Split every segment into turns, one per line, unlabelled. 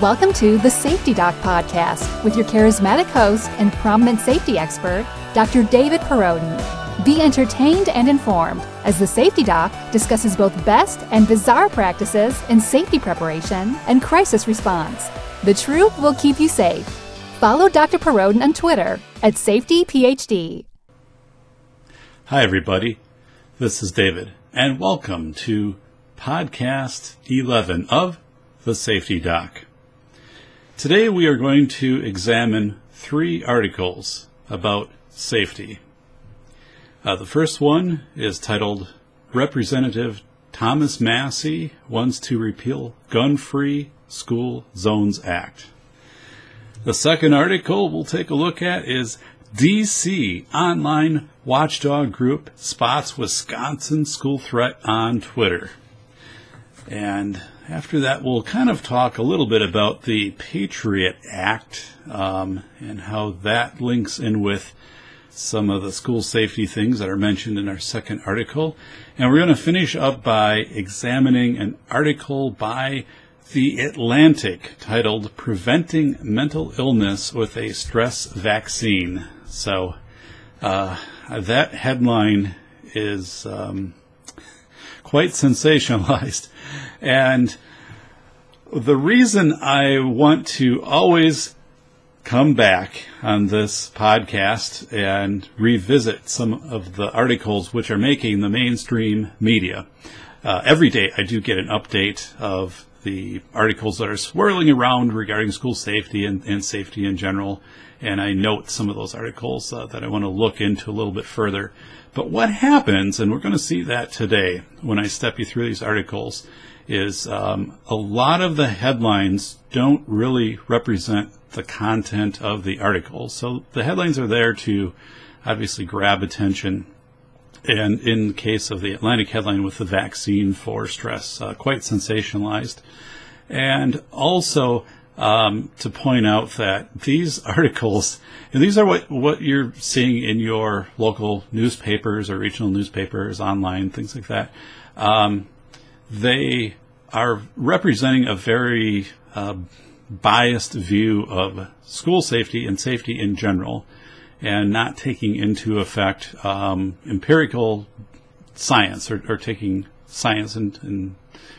Welcome to the Safety Doc Podcast with your charismatic host and prominent safety expert, Dr. David Perrodin. Be entertained and informed as the Safety Doc discusses both best and bizarre practices in safety preparation and crisis response. The truth will keep you safe. Follow Dr. Perrodin on Twitter at SafetyPhD.
Hi, everybody. This is David, and welcome to Podcast 11 of the Safety Doc. Today we are going to examine three articles about safety. Uh, the first one is titled Representative Thomas Massie Wants to Repeal Gun Free School Zones Act. The second article we'll take a look at is DC online watchdog group spots Wisconsin school threat on Twitter. And after that, we'll kind of talk a little bit about the Patriot Act um, and how that links in with some of the school safety things that are mentioned in our second article. And we're going to finish up by examining an article by The Atlantic titled Preventing Mental Illness with a Stress Vaccine. So uh, that headline is um, quite sensationalized. And the reason I want to always come back on this podcast and revisit some of the articles which are making the mainstream media. Uh, every day I do get an update of the articles that are swirling around regarding school safety and, and safety in general. And I note some of those articles uh, that I want to look into a little bit further. But what happens, and we're going to see that today when I step you through these articles, is um, a lot of the headlines don't really represent the content of the article. So the headlines are there to obviously grab attention. And in the case of the Atlantic headline with the vaccine for stress, uh, quite sensationalized. And also um, to point out that these articles, and these are what, what you're seeing in your local newspapers or regional newspapers, online, things like that. Um, they are representing a very uh, biased view of school safety and safety in general, and not taking into effect um, empirical science or, or, taking science and, and,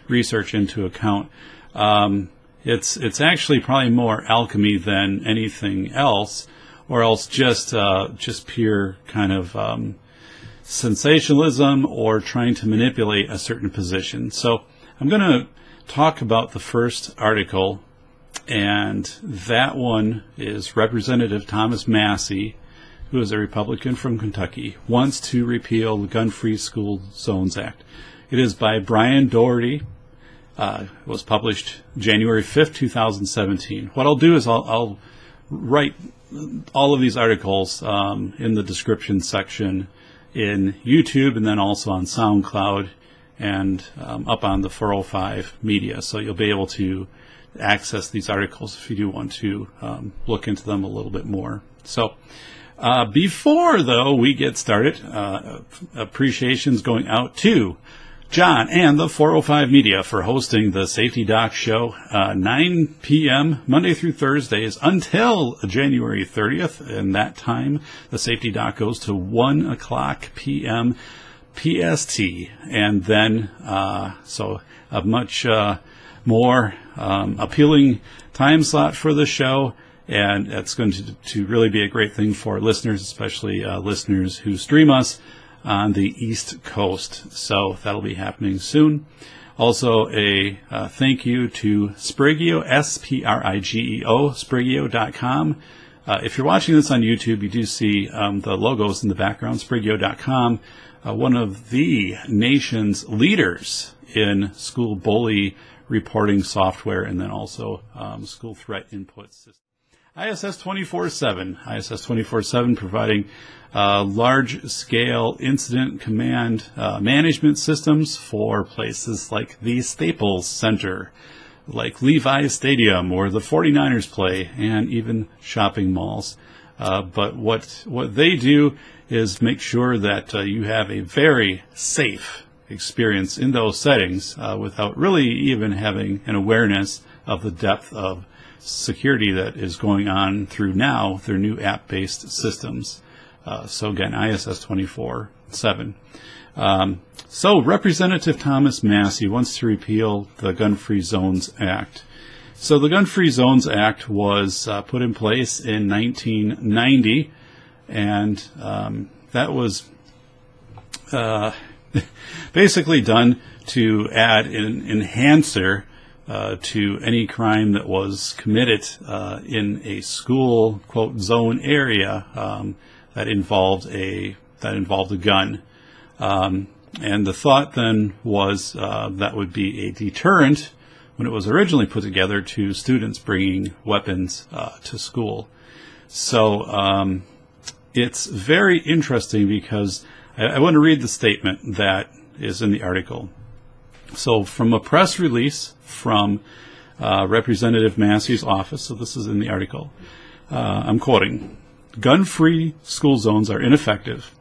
research into account. Um, it's it's actually probably more alchemy than anything else, or else just uh, just pure kind of um, sensationalism or trying to manipulate a certain position. So I'm going to talk about the first article, and that one is Representative Thomas Massie, who is a Republican from Kentucky, wants to repeal the Gun Free School Zones Act. It is by Brian Doherty. Uh, it was published January 5th, 2017. What I'll do is I'll, I'll write all of these articles um, in the description section in YouTube and then also on SoundCloud and um, up on the 405 media. So you'll be able to access these articles if you do want to um, look into them a little bit more. So uh, before, though, we get started, uh, appreciations going out to John and the 405 Media for hosting the Safety Doc Show, uh, 9 p.m. Monday through Thursdays until January 30th. And that time, the Safety Doc goes to 1 o'clock p.m. PST. And then, uh, so a much uh, more um, appealing time slot for the show. And it's going to, to really be a great thing for listeners, especially uh, listeners who stream us on the East Coast. So that'll be happening soon. Also, a uh, thank you to Sprigeo, S P R I G E O, Sprigeo.com. Uh, if you're watching this on YouTube, you do see um, the logos in the background, Sprigeo.com, uh, one of the nation's leaders in school bully reporting software and then also um, school threat input system. ISS 24-7, ISS 24-7 providing uh, large-scale incident command uh, management systems for places like the Staples Center, like Levi's Stadium where the 49ers play, and even shopping malls. Uh, but what what they do is make sure that uh, you have a very safe experience in those settings uh, without really even having an awareness of the depth of security that is going on through now their new app-based systems. Uh, so again, ISS 24 7. Um, so Representative Thomas Massie wants to repeal the Gun Free Zones Act. So the Gun Free Zones Act was uh, put in place in 1990, and um, that was uh, basically done to add an enhancer uh, to any crime that was committed uh, in a school quote zone area um, that involved a that involved a gun. Um, and the thought then was uh, that would be a deterrent when it was originally put together to students bringing weapons uh, to school. So um, it's very interesting because I, I want to read the statement that is in the article. So, from a press release from uh, Representative Massie's office, so this is in the article, uh, I'm quoting Gun free school zones are ineffective.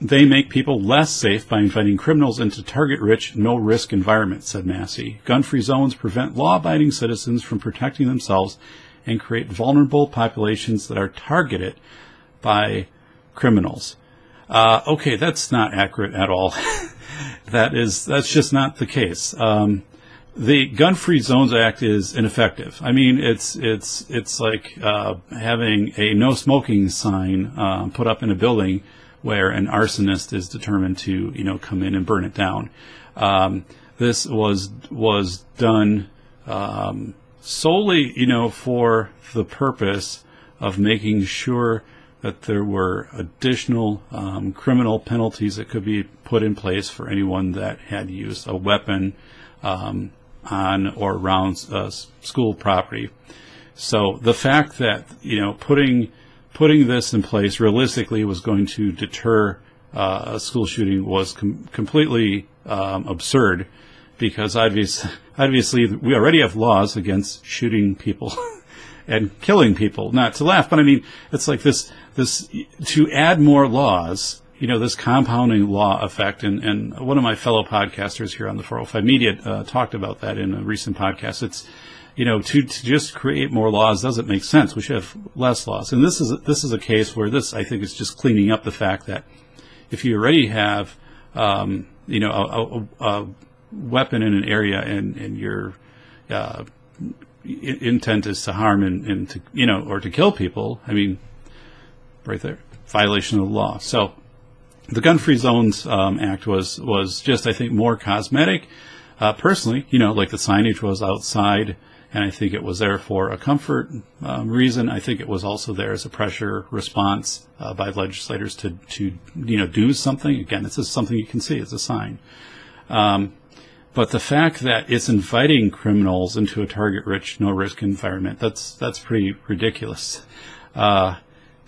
They make people less safe by inviting criminals into target rich, no risk environments, said Massey. Gun free zones prevent law abiding citizens from protecting themselves and create vulnerable populations that are targeted by criminals. Uh, okay, that's not accurate at all. that is that's just not the case. Um, the Gun Free Zones Act is ineffective. I mean, it's it's it's like uh, having a no smoking sign uh, put up in a building where an arsonist is determined to you know come in and burn it down. Um, this was was done um, solely you know for the purpose of making sure that there were additional um, criminal penalties that could be put in place for anyone that had used a weapon um, on or around uh, school property. So the fact that you know putting putting this in place realistically was going to deter uh, a school shooting was com- completely um, absurd because obviously, obviously we already have laws against shooting people and killing people. Not to laugh, but I mean it's like this this to add more laws. You know this compounding law effect, and, and one of my fellow podcasters here on the 405 Media uh, talked about that in a recent podcast. It's you know, to, to just create more laws doesn't make sense. We should have less laws. And this is this is a case where this, I think, is just cleaning up the fact that if you already have, um, you know, a, a, a, weapon in an area and, and your uh, intent is to harm and, and to, you know, or to kill people, I mean, right there, violation of the law. So the Gun Free Zones um, Act was was just, I think, more cosmetic. Uh, personally, you know, like the signage was outside and I think it was there for a comfort um, reason. I think it was also there as a pressure response uh, by legislators to, to you know do something. Again, this is something you can see; it's a sign. Um, but the fact that it's inviting criminals into a target-rich, no-risk environment—that's that's pretty ridiculous. Uh,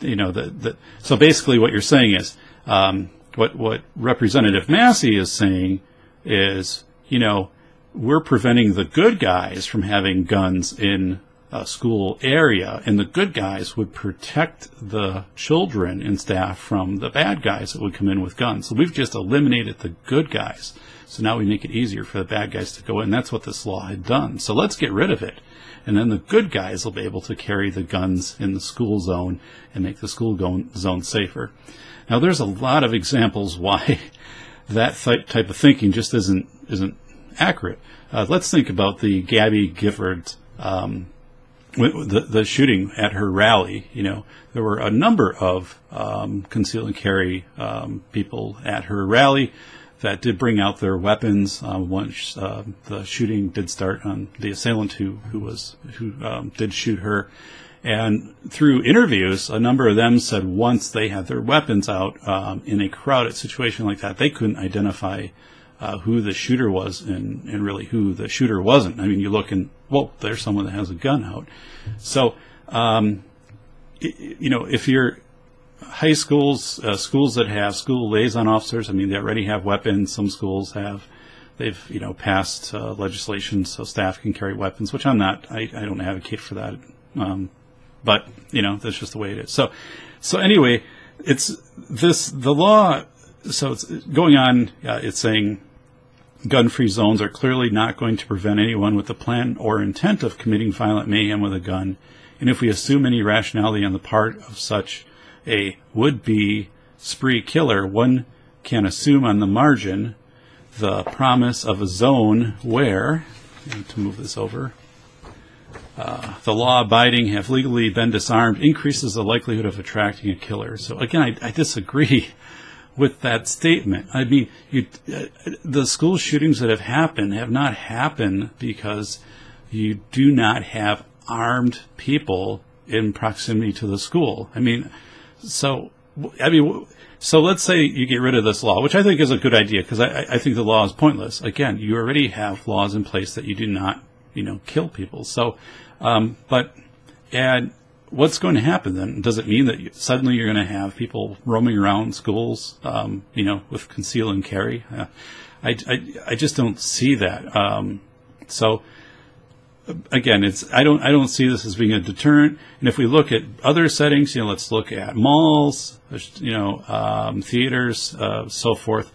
you know, the, the, so basically, what you're saying is um, what what Representative Massie is saying is, you know we're preventing the good guys from having guns in a school area, and the good guys would protect the children and staff from the bad guys that would come in with guns. So we've just eliminated the good guys. So now we make it easier for the bad guys to go in. That's what this law had done. So let's get rid of it. And then the good guys will be able to carry the guns in the school zone and make the school zone safer. Now there's a lot of examples why that type of thinking just isn't isn't accurate. Uh, let's think about the Gabby Gifford, um, the, the shooting at her rally. You know, there were a number of um, conceal and carry um, people at her rally that did bring out their weapons. Uh, once uh, the shooting did start on the assailant who who was who um, did shoot her. And through interviews, a number of them said once they had their weapons out um, in a crowded situation like that, they couldn't identify uh, who the shooter was and, and really who the shooter wasn't. I mean, you look and, well, there's someone that has a gun out. So, um, it, you know, if you're high schools, uh, schools that have school liaison officers, I mean, they already have weapons. Some schools have, they've, you know, passed uh, legislation so staff can carry weapons, which I'm not, I, I don't advocate for that. Um, but, you know, that's just the way it is. So, so anyway, it's this, the law, so it's going on, uh, it's saying, gun free zones are clearly not going to prevent anyone with the plan or intent of committing violent mayhem with a gun. And if we assume any rationality on the part of such a would be spree killer, one can assume on the margin the promise of a zone where, to move this over, uh, the law abiding have legally been disarmed increases the likelihood of attracting a killer. So again, I, I disagree with that statement. I mean, you, uh, the school shootings that have happened have not happened because you do not have armed people in proximity to the school. I mean, so I mean, so let's say you get rid of this law, which I think is a good idea because I, I think the law is pointless. Again, you already have laws in place that you do not, you know, kill people. So, um, but and what's going to happen then? Does it mean that you, suddenly you're going to have people roaming around schools, um, you know, with conceal and carry? Uh, I, I, I, just don't see that. Um, so again, it's I don't I don't see this as being a deterrent. And if we look at other settings, you know, let's look at malls, you know, um, theaters, uh, so forth.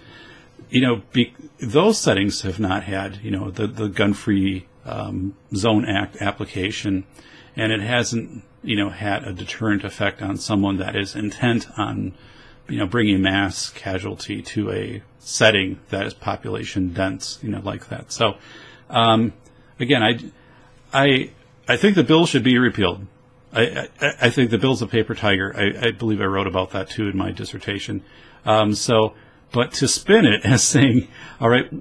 You know, be, those settings have not had you know the the gun free um, zone act application, and it hasn't you know, had a deterrent effect on someone that is intent on, you know, bringing mass casualty to a setting that is population dense, you know, like that. So, um, again, I, I, I think the bill should be repealed. I, I, I think the bill's a paper tiger. I, I, believe I wrote about that too in my dissertation. Um, so, but to spin it as saying, all right,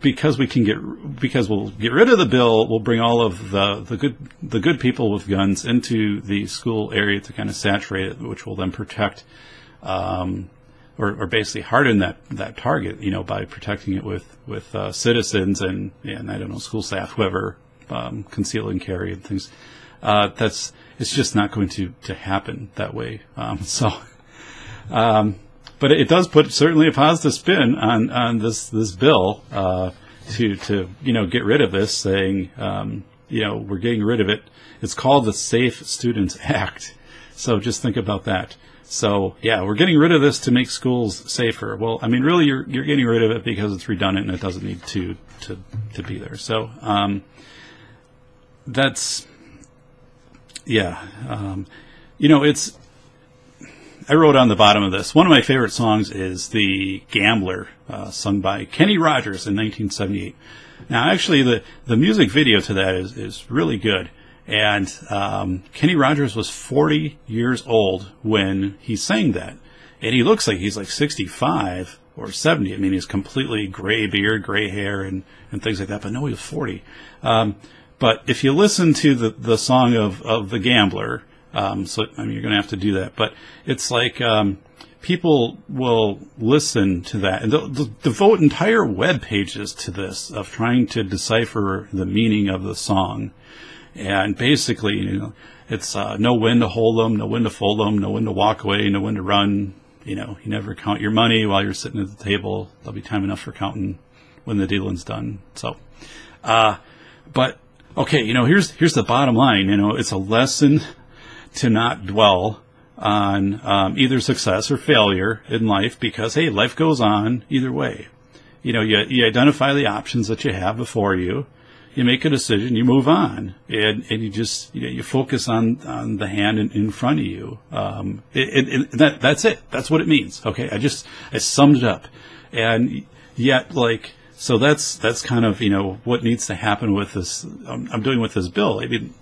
because we can get because we'll get rid of the bill, we'll bring all of the, the good the good people with guns into the school area to kind of saturate it, which will then protect um, or, or, basically harden that, that target, you know, by protecting it with with uh, citizens and and I don't know school staff, whoever um, conceal and carry and things. Uh, that's it's just not going to to happen that way. Um, so. Um, but it does put certainly a positive spin on, on this this bill uh, to to you know get rid of this, saying um, you know we're getting rid of it. It's called the Safe Students Act. So just think about that. So yeah, we're getting rid of this to make schools safer. Well, I mean, really, you're you're getting rid of it because it's redundant and it doesn't need to to to be there. So um, that's yeah, um, you know, it's I wrote on the bottom of this one of my favorite songs is "The Gambler," uh, sung by Kenny Rogers in 1978. Now, actually, the the music video to that is is really good. And um, Kenny Rogers was 40 years old when he sang that, and he looks like he's like 65 or 70. I mean, he's completely gray beard, gray hair, and and things like that. But no, he was 40. Um, but if you listen to the the song of of the Gambler, um, so I mean, you're going to have to do that. But it's like um, people will listen to that and they'll, they'll devote entire web pages to this of trying to decipher the meaning of the song. And basically, you know, it's uh, know when to hold them, know when to fold them, know when to walk away, know when to run. You know, you never count your money while you're sitting at the table. There'll be time enough for counting when the dealing's done. So, uh, but okay, you know, here's here's the bottom line. You know, it's a lesson to not dwell on um, either success or failure in life because hey, life goes on either way. You know, you, you identify the options that you have before you, you make a decision, you move on, and, and you just you, know, you focus on, on the hand in, in front of you. Um, it, that that's it. That's what it means. Okay, I just I summed it up, and yet like so that's that's kind of you know what needs to happen with this. I'm, I'm doing with this bill. I mean,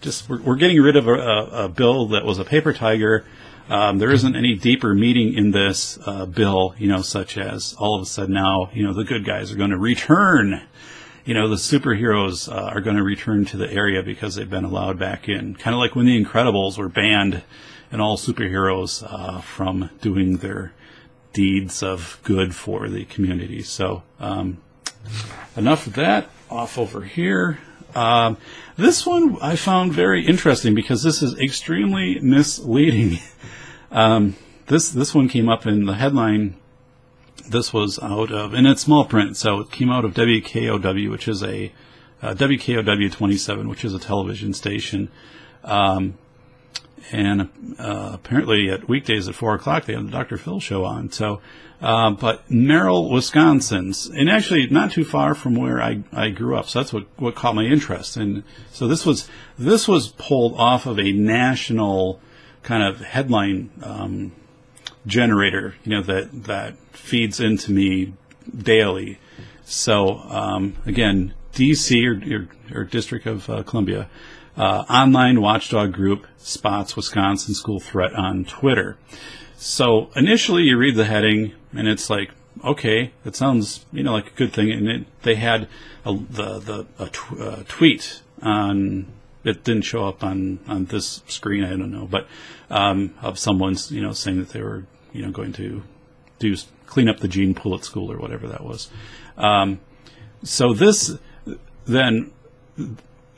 just we're, we're getting rid of a, a, a, bill that was a paper tiger. Um, there isn't any deeper meaning in this uh, bill, you know, such as all of a sudden now, you know, the good guys are going to return. You know, the superheroes uh, are going to return to the area because they've been allowed back in. Kind of like when the Incredibles were banned and all superheroes uh, from doing their deeds of good for the community. So, um, enough of that. Off over here. Um, this one I found very interesting because this is extremely misleading. Um, this this one came up in the headline. This was out of, and it's small print, so it came out of WKOW, which is a uh, WKOW 27, which is a television station. Um, and uh, apparently at weekdays at four o'clock they have the Dr. Phil show on. So, uh, but Merrill, Wisconsin, and actually not too far from where I, I grew up. So that's what, what caught my interest. And so this was this was pulled off of a national kind of headline um, generator, you know, that that feeds into me daily. So um, again, DC or, or, or District of uh, Columbia uh, online watchdog group spots Wisconsin school threat on Twitter. So initially, you read the heading, and it's like, okay, that sounds you know like a good thing. And it, they had a, the the a tw- uh, tweet on it didn't show up on on this screen. I don't know, but um, of someone's you know saying that they were you know going to do clean up the gene pool at school or whatever that was. Um, so this then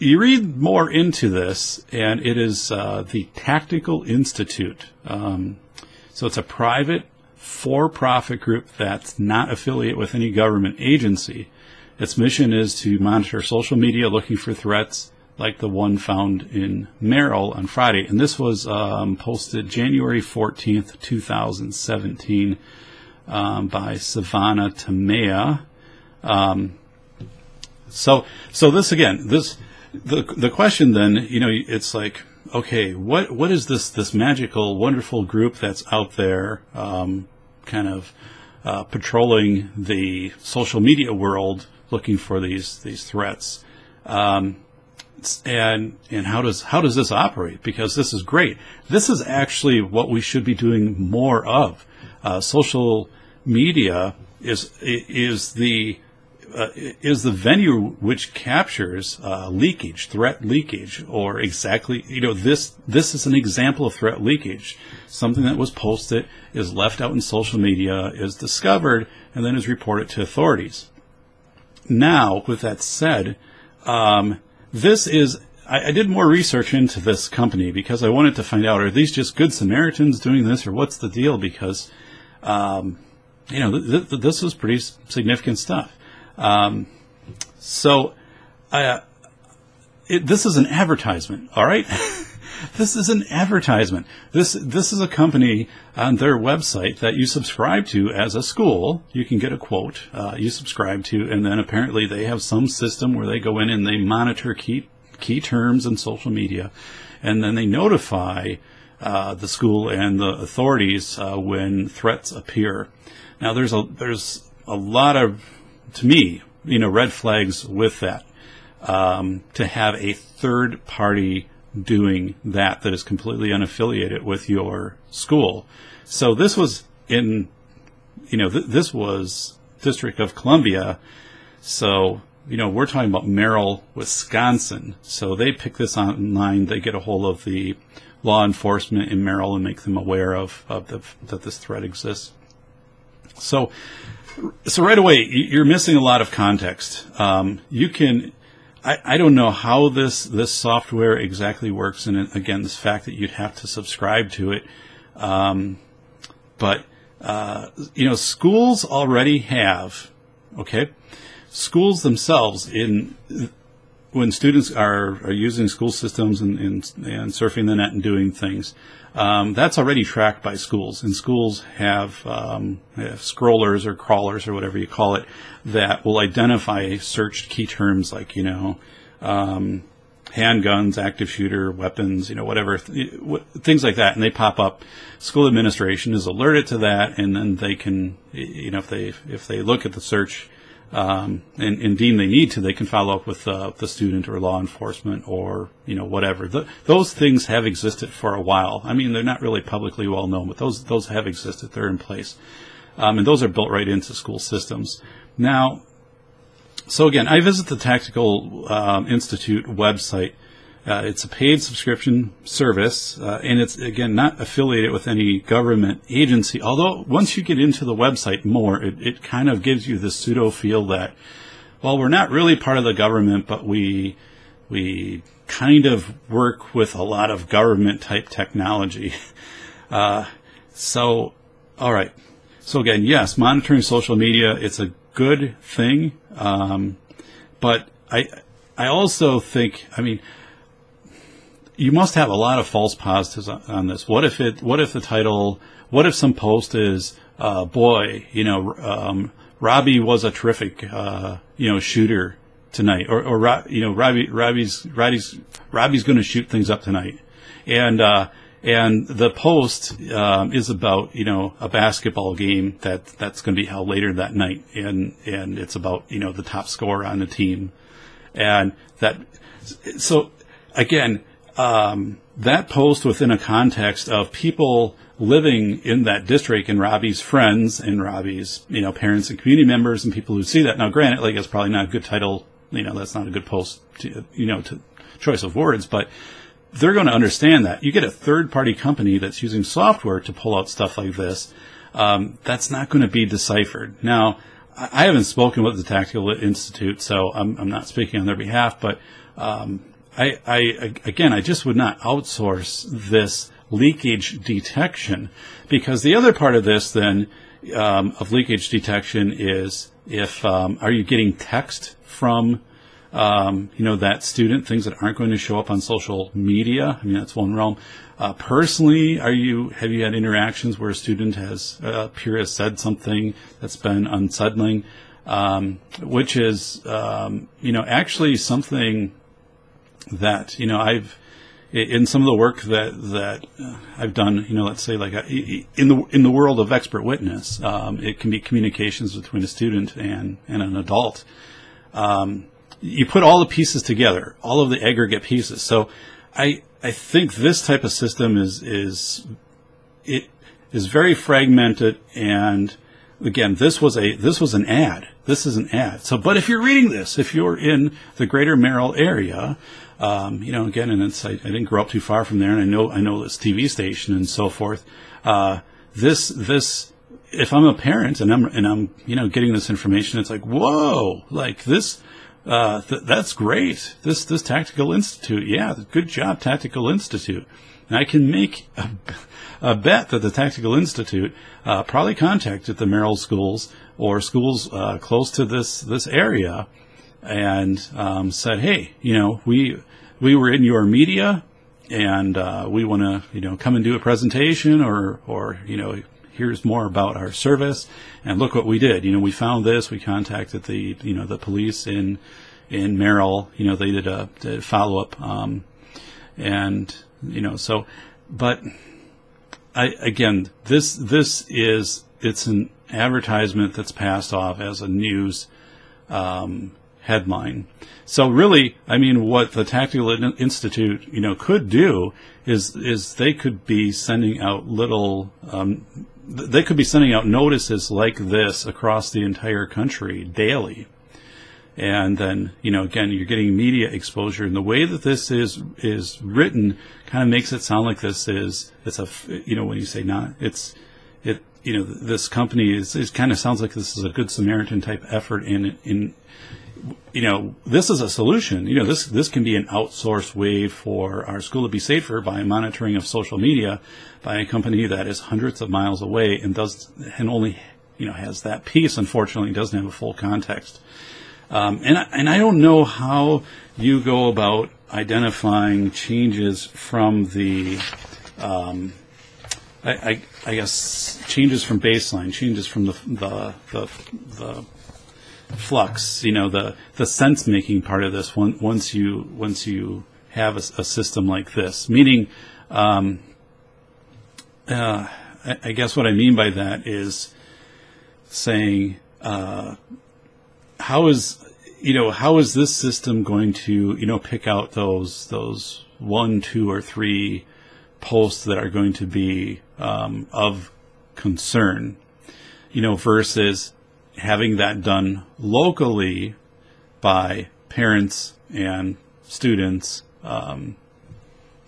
you read more into this, and it is uh, the Tactical Institute. Um, so it's a private, for-profit group that's not affiliate with any government agency. Its mission is to monitor social media looking for threats like the one found in Merrill on Friday. And this was um, posted January 14th, 2017 um, by Savannah Tamea. Um, so, so this again, this the the question then, you know, it's like, okay, what what is this this magical, wonderful group that's out there, um, kind of uh, patrolling the social media world, looking for these these threats, um, and and how does how does this operate? Because this is great. This is actually what we should be doing more of. Uh, social media is is the uh, is the venue which captures uh, leakage, threat leakage, or exactly you know this this is an example of threat leakage. Something that was posted is left out in social media, is discovered, and then is reported to authorities. Now, with that said, um, this is I, I, did more research into this company because I wanted to find out are these just good Samaritans doing this, or what's the deal? Because um, you know th- th- this is pretty significant stuff. Um, so, uh, it, this is an advertisement, all right? this is an advertisement. This this is a company on their website that you subscribe to as a school. You can get a quote uh, you subscribe to, and then apparently they have some system where they go in and they monitor key key terms in social media, and then they notify uh, the school and the authorities uh, when threats appear. Now there's a there's a lot of to me, you know, red flags with that. Um, to have a third party doing that that is completely unaffiliated with your school. So this was in, you know, th- this was District of Columbia. So, you know, we're talking about Merrill, Wisconsin. So they pick this online. They get a hold of the law enforcement in Merrill and make them aware of, of the, that this threat exists. So so right away, you're missing a lot of context. Um, you can, I, I, don't know how this this software exactly works, and again, this fact that you'd have to subscribe to it. Um, but uh, you know, schools already have, okay, schools themselves in when students are, are using school systems and, and, and surfing the net and doing things um, that's already tracked by schools, and schools have, um, have, scrollers or crawlers or whatever you call it that will identify searched key terms like you know um, handguns, active shooter, weapons, you know whatever th- things like that, and they pop up. School administration is alerted to that, and then they can you know if they if they look at the search um, and, and, deem they need to, they can follow up with uh, the student or law enforcement or you know whatever. The, those things have existed for a while. I mean, they're not really publicly well known, but those those have existed. They're in place, um, and those are built right into school systems. Now, so again, I visit the Tactical um, Institute website uh, it's a paid subscription service, uh, and it's again not affiliated with any government agency. Although once you get into the website more, it, it kind of gives you the pseudo feel that, well, we're not really part of the government, but we we kind of work with a lot of government type technology. Uh, so, all right. So again, yes, monitoring social media it's a good thing, um, but I I also think I mean you must have a lot of false positives on, this. What if it? What if the title? What if some post is, uh, "Boy, you know, um, Robbie was a terrific, uh, you know, shooter tonight," or, or you know, Robbie, Robbie's, Robbie's, Robbie's going to shoot things up tonight, and uh, and the post um, is about you know a basketball game that that's going to be held later that night, and and it's about you know the top scorer on the team, and that so again um, that post within a context of people living in that district and Robbie's friends and Robbie's you know parents and community members and people who see that. Now, granted, like it's probably not a good title. You know, that's not a good post. To, you know, to choice of words, but they're going to understand that. You get a third party company that's using software to pull out stuff like this. Um, that's not going to be deciphered. Now, I haven't spoken with the Tactical Institute, so I'm, I'm not speaking on their behalf, but um, I, I, again, I just would not outsource this leakage detection because the other part of this then um, of leakage detection is if um, are you getting text from um, you know, that student, things that aren't going to show up on social media. I mean, that's one realm. Uh, personally, are you have you had interactions where a student has uh, peer has said something that's been unsettling, um, which is um, you know actually something that you know I've in some of the work that that uh, I've done, you know, let's say like in the in the world of expert witness, um, it can be communications between a student and and an adult. Um, you put all the pieces together, all of the aggregate pieces. So I I think this type of system is is it is very fragmented and again this was a this was an ad this is an ad so but if you're reading this if you're in the greater merrill area um, you know again and it's I, I, didn't grow up too far from there and i know i know this tv station and so forth uh, this this if i'm a parent and i'm and i'm you know getting this information it's like whoa like this uh, th- that's great. This this Tactical Institute, yeah, good job, Tactical Institute. And I can make a, a bet that the Tactical Institute uh, probably contacted the Merrill schools or schools uh, close to this this area and um, said, "Hey, you know, we we were in your media, and uh, we want to, you know, come and do a presentation, or or you know, here's more about our service. And look what we did. You know we found this we contacted the you know the police in in Merrill. You know they did a, follow up um, and you know so but I again this this is it's an advertisement that's passed off as a news um, headline. So really, I mean, what the Tactical Institute, you know, could do is is they could be sending out little um, they could be sending out notices like this across the entire country daily. And then, you know, again, you're getting media exposure. And the way that this is is written kind of makes it sound like this is it's a you know when you say not it's it you know this company is it kind of sounds like this is a good Samaritan type effort in in you know, this is a solution. You know, this this can be an outsourced way for our school to be safer by monitoring of social media by a company that is hundreds of miles away and does and only you know has that piece. Unfortunately, doesn't have a full context. Um, and I, and I don't know how you go about identifying changes from the um, I, I, I, guess changes from baseline, changes from the the the, the flux, you know, the, the sense making part of this one, once you, once you have a, a system like this. Meaning, um, uh, I, I, guess what I mean by that is saying, uh, how is, you know, how is this system going to, you know, pick out those, those one, two, or three posts that are going to be um, of concern, you know, versus having that done locally by parents and students, um,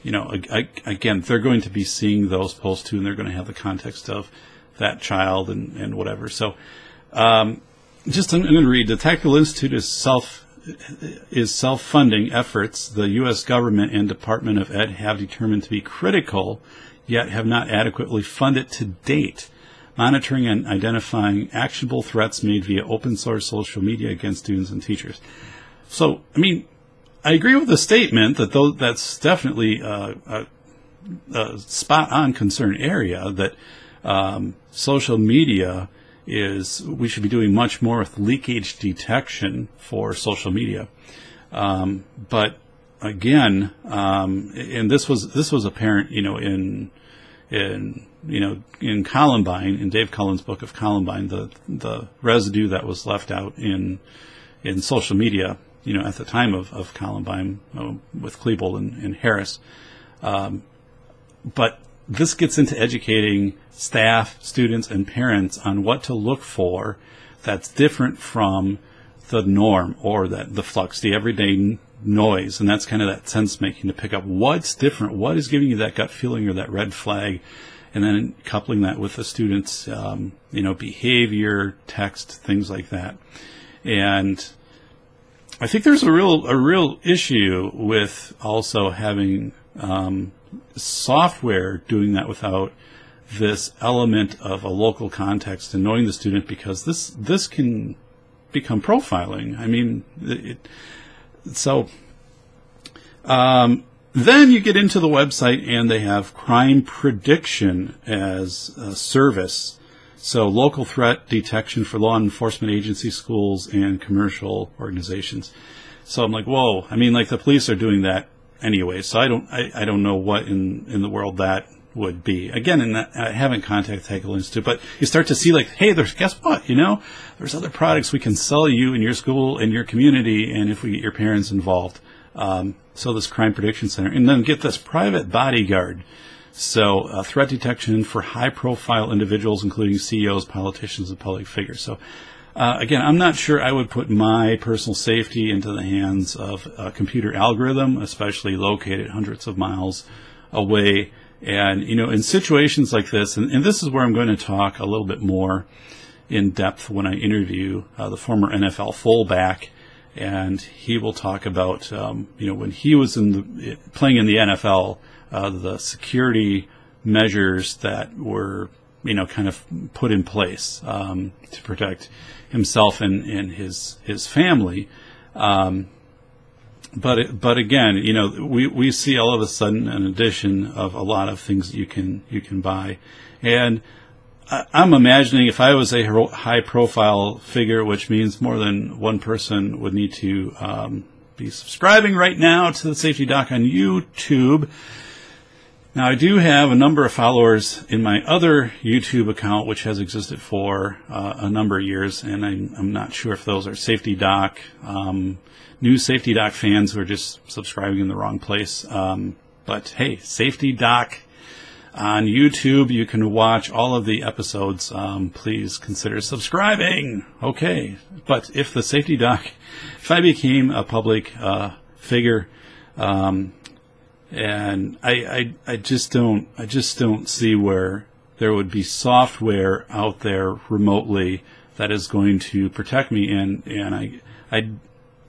you know, again, they're going to be seeing those posts too, and they're going to have the context of that child and, and whatever. So, um, just I'm, I'm going to read. The Tactical Institute is self is self-funding efforts the U.S. government and Department of Ed have determined to be critical, yet have not adequately funded to date monitoring and identifying actionable threats made via open source social media against students and teachers. So, I mean, I agree with the statement that though that's definitely a, a, spot on concern area that um, social media is we should be doing much more with leakage detection for social media. Um, but again, um, and this was this was apparent, you know, in in you know in Columbine, in Dave Cullen's book of Columbine, the the residue that was left out in in social media, you know, at the time of of Columbine with Klebold and, and Harris. Um, but this gets into educating staff, students, and parents on what to look for that's different from the norm or that the flux, the everyday noise. And that's kind of that sense making to pick up what's different, what is giving you that gut feeling or that red flag, and then coupling that with the student's, um, you know, behavior, text, things like that. And I think there's a real a real issue with also having um, software doing that without this element of a local context and knowing the student because this this can become profiling. I mean, it, so um, then you get into the website and they have crime prediction as a service. So local threat detection for law enforcement agencies, schools, and commercial organizations. So I'm like, whoa! I mean, like the police are doing that anyway. So I don't, I, I don't know what in in the world that would be. Again, and I haven't contacted Hegel Institute, but you start to see like, hey, there's guess what? You know, there's other products we can sell you in your school in your community, and if we get your parents involved. Um, so this crime prediction center, and then get this private bodyguard. So uh, threat detection for high-profile individuals, including CEOs, politicians, and public figures. So uh, again, I'm not sure I would put my personal safety into the hands of a computer algorithm, especially located hundreds of miles away. And, you know, in situations like this, and, and this is where I'm going to talk a little bit more in depth when I interview uh, the former NFL fullback, and he will talk about, um, you know, when he was in the, playing in the NFL, uh, the security measures that were, you know, kind of put in place um, to protect himself and, and his his family. Um, but but again, you know, we, we see all of a sudden an addition of a lot of things that you can you can buy, and I'm imagining if I was a high profile figure, which means more than one person would need to um, be subscribing right now to the Safety Doc on YouTube now, I do have a number of followers in my other YouTube account, which has existed for uh, a number of years, and I'm, I'm, not sure if those are Safety Doc, um, new Safety Doc fans who are just subscribing in the wrong place. Um, but hey, Safety Doc on YouTube, you can watch all of the episodes. Um, please consider subscribing. Okay, but if the Safety Doc, if I became a public uh, figure, um, and I, I I just don't I just don't see where there would be software out there remotely that is going to protect me and and I I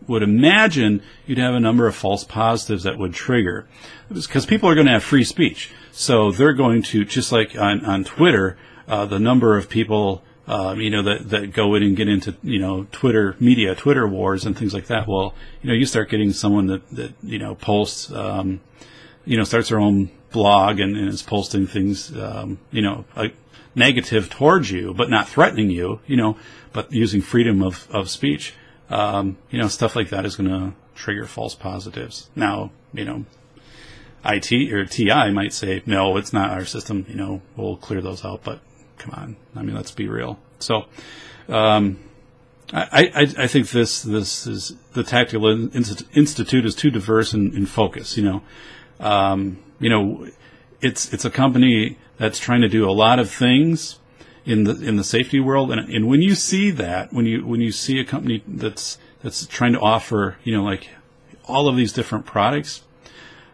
would imagine you'd have a number of false positives that would trigger. Because people are going to have free speech. So they're going to just like on on Twitter uh, the number of people um, you know, that, that go in and get into, you know, Twitter media, Twitter wars and things like that. Well, you know, you start getting someone that, that, you know, posts, um, you know, starts their own blog and, and is posting things, um, you know, like negative towards you, but not threatening you, you know, but using freedom of, of speech, um, you know, stuff like that is going to trigger false positives. Now, you know, IT or TI might say, no, it's not our system, you know, we'll clear those out, but come on. I mean, let's be real. So, um, I, I, I, think this this is the Tactical Institute is too diverse in, in focus. You know, um, you know, it's it's a company that's trying to do a lot of things in the in the safety world, and and when you see that, when you when you see a company that's that's trying to offer, you know, like all of these different products,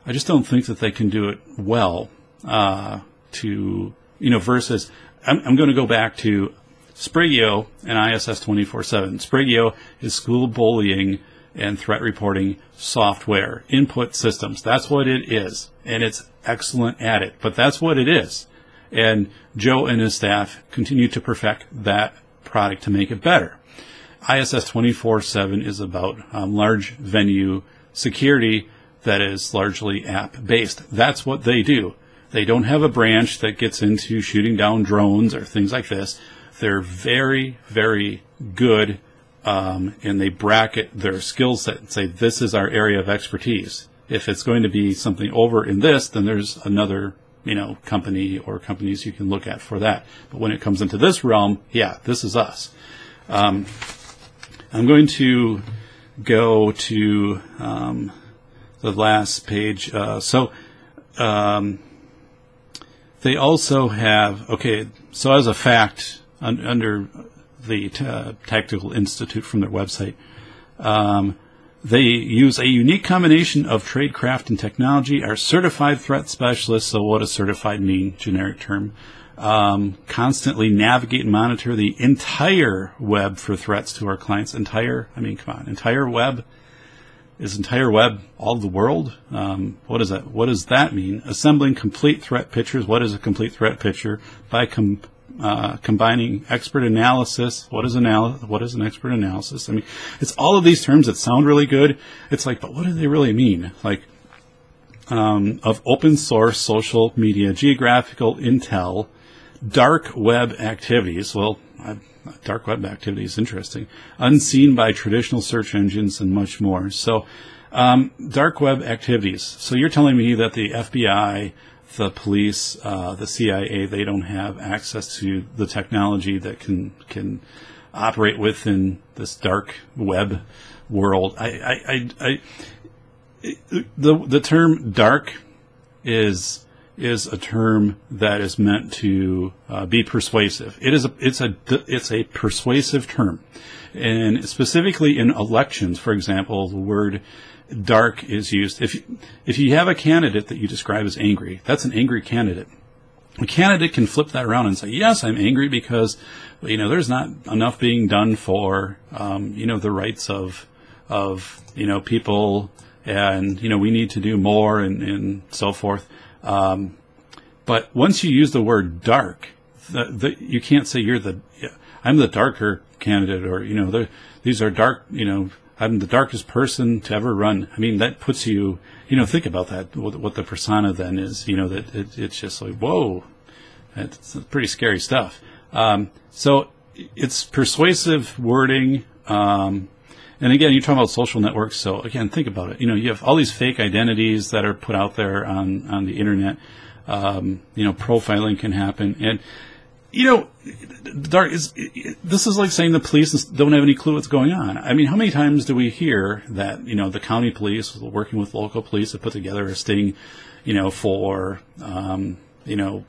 I just don't think that they can do it well. Uh, to you know, versus I'm, I'm going to go back to Sprigeo and ISS 24/7. Sprigeo is school bullying and threat reporting software, input systems. That's what it is. And it's excellent at it, but that's what it is. And Joe and his staff continue to perfect that product to make it better. ISS 24-7 is about um, large venue security that is largely app based. That's what they do. They don't have a branch that gets into shooting down drones or things like this. They're very, very good, um, and they bracket their skill set and say, this is our area of expertise. If it's going to be something over in this, then there's another, you know, company or companies you can look at for that. But when it comes into this realm, yeah, this is us. Um, I'm going to go to um, the last page. Uh, so um, they also have okay. So as a fact, un- under the t- uh, Tactical Institute from their website, um, they use a unique combination of tradecraft and technology. Are certified threat specialists. So what does certified mean? Generic term. Um, constantly navigate and monitor the entire web for threats to our clients. Entire, I mean, come on, entire web is entire web all the world? Um, what does that? What does that mean? Assembling complete threat pictures. What is a complete threat picture? By com- uh, combining expert analysis. What is anal- What is an expert analysis? I mean, it's all of these terms that sound really good. It's like, but what do they really mean? Like, um, of open source social media, geographical intel, dark web activities. Well, I, dark web activity is interesting. Unseen by traditional search engines and much more. So, um, dark web activities. So you're telling me that the FBI, the police, uh, the CIA, they don't have access to the technology that can can operate within this dark web world. I, I, I, I the the term dark is is a term that is meant to uh, be persuasive. It is a, it's a it's a persuasive term, and specifically in elections, for example, the word dark is used. If if you have a candidate that you describe as angry, that's an angry candidate. A candidate can flip that around and say, "Yes, I'm angry because you know there's not enough being done for um, you know the rights of of you know people." And you know we need to do more, and, and so forth. Um, but once you use the word dark, the, the, you can't say you're the, I'm the darker candidate or, you know, these are dark, you know, I'm the darkest person to ever run. I mean, that puts you, you know, think about that, what, the persona then is, you know, that it, it's just like, whoa, it's pretty scary stuff. Um, so it's persuasive wording. Um, and again, you're talking about social networks. So again, think about it. You know, you have all these fake identities that are put out there on, on the internet. Um, you know, profiling can happen. And, you know, dark is, this is like saying the police don't have any clue what's going on. I mean, how many times do we hear that, you know, the county police working with local police have put together a sting, you know, for, um, you know,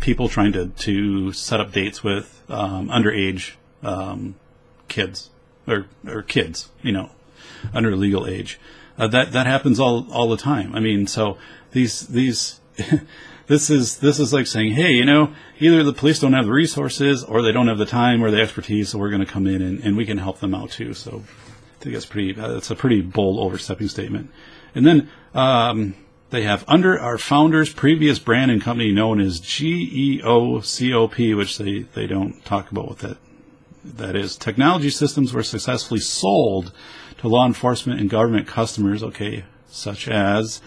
people trying to, to set up dates with, um, underage, um, kids or or kids, you know, under legal age. Uh, that that happens all all the time. I mean, so these these this is this is like saying, hey, you know, either the police don't have the resources or they don't have the time or the expertise, so we're going to come in and, and we can help them out too. So I think that's pretty. Uh, that's a pretty bold overstepping statement. And then um, they have under our founder's previous brand and company known as GEOCOP, which they they don't talk about what that that is, technology systems were successfully sold to law enforcement and government customers, okay, such as